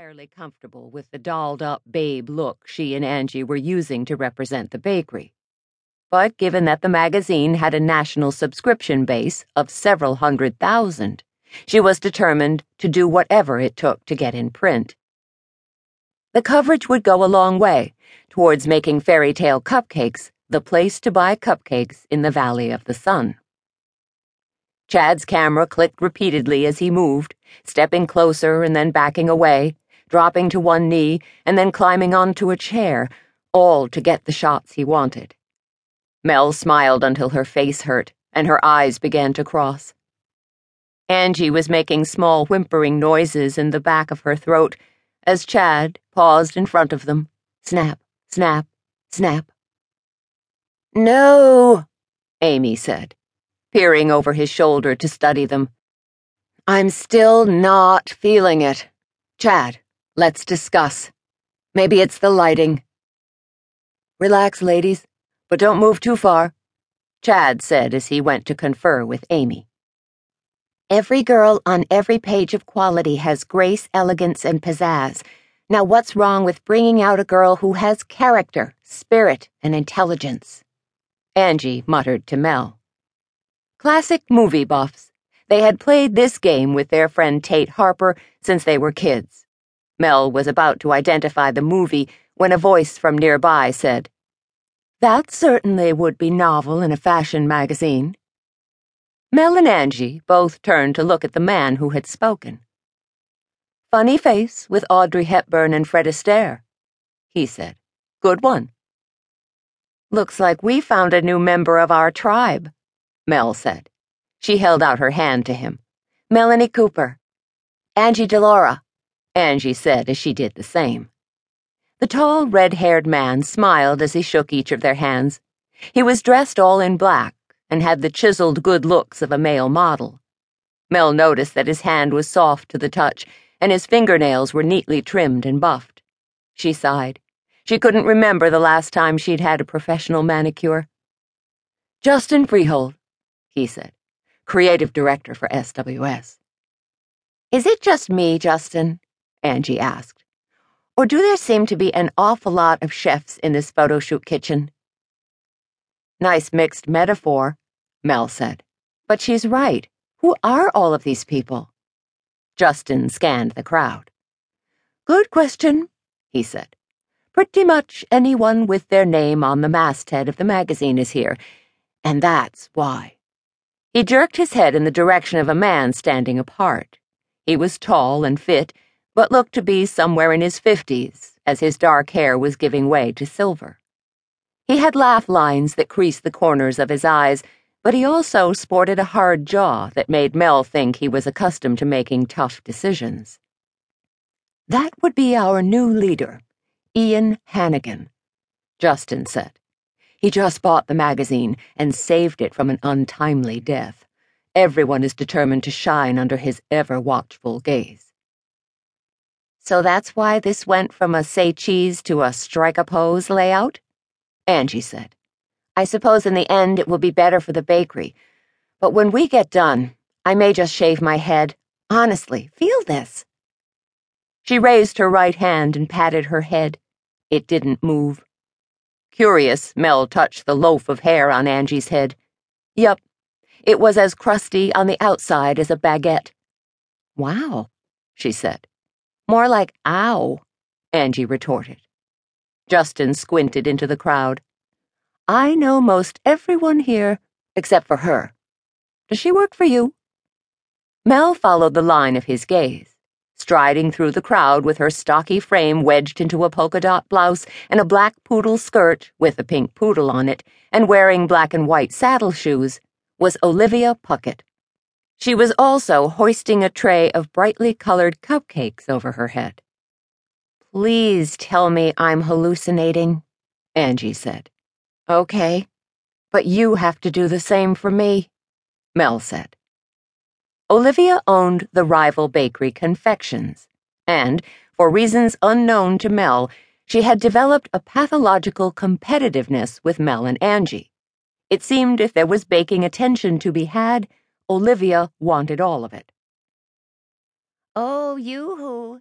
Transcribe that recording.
entirely comfortable with the dolled up babe look she and Angie were using to represent the bakery. But given that the magazine had a national subscription base of several hundred thousand, she was determined to do whatever it took to get in print. The coverage would go a long way towards making Fairy Tale Cupcakes the place to buy cupcakes in the Valley of the Sun. Chad's camera clicked repeatedly as he moved, stepping closer and then backing away, dropping to one knee and then climbing onto a chair, all to get the shots he wanted. Mel smiled until her face hurt and her eyes began to cross. Angie was making small whimpering noises in the back of her throat as Chad paused in front of them. Snap, snap, snap. No, Amy said peering over his shoulder to study them. I'm still not feeling it. Chad, let's discuss. Maybe it's the lighting. Relax, ladies, but don't move too far, Chad said as he went to confer with Amy. Every girl on every page of quality has grace, elegance, and pizzazz. Now, what's wrong with bringing out a girl who has character, spirit, and intelligence? Angie muttered to Mel. Classic movie buffs. They had played this game with their friend Tate Harper since they were kids. Mel was about to identify the movie when a voice from nearby said, That certainly would be novel in a fashion magazine. Mel and Angie both turned to look at the man who had spoken. Funny face with Audrey Hepburn and Fred Astaire, he said. Good one. Looks like we found a new member of our tribe. Mel said. She held out her hand to him. Melanie Cooper. Angie DeLaura, Angie said as she did the same. The tall, red haired man smiled as he shook each of their hands. He was dressed all in black and had the chiseled good looks of a male model. Mel noticed that his hand was soft to the touch and his fingernails were neatly trimmed and buffed. She sighed. She couldn't remember the last time she'd had a professional manicure. Justin Freehold, he said, creative director for SWS. Is it just me, Justin? Angie asked. Or do there seem to be an awful lot of chefs in this photo shoot kitchen? Nice mixed metaphor, Mel said. But she's right. Who are all of these people? Justin scanned the crowd. Good question, he said. Pretty much anyone with their name on the masthead of the magazine is here, and that's why. He jerked his head in the direction of a man standing apart. He was tall and fit, but looked to be somewhere in his fifties, as his dark hair was giving way to silver. He had laugh lines that creased the corners of his eyes, but he also sported a hard jaw that made Mel think he was accustomed to making tough decisions. That would be our new leader, Ian Hannigan, Justin said. He just bought the magazine and saved it from an untimely death. Everyone is determined to shine under his ever watchful gaze. So that's why this went from a say cheese to a strike a pose layout? Angie said. I suppose in the end it will be better for the bakery. But when we get done, I may just shave my head. Honestly, feel this. She raised her right hand and patted her head. It didn't move. Curious, Mel touched the loaf of hair on Angie's head. Yup, it was as crusty on the outside as a baguette. Wow, she said. More like ow, Angie retorted. Justin squinted into the crowd. I know most everyone here, except for her. Does she work for you? Mel followed the line of his gaze striding through the crowd with her stocky frame wedged into a polka dot blouse and a black poodle skirt with a pink poodle on it, and wearing black and white saddle shoes, was Olivia Puckett. She was also hoisting a tray of brightly colored cupcakes over her head. Please tell me I'm hallucinating, Angie said. Okay, but you have to do the same for me, Mel said. Olivia owned the rival bakery Confections, and, for reasons unknown to Mel, she had developed a pathological competitiveness with Mel and Angie. It seemed if there was baking attention to be had, Olivia wanted all of it. Oh, yoo-hoo,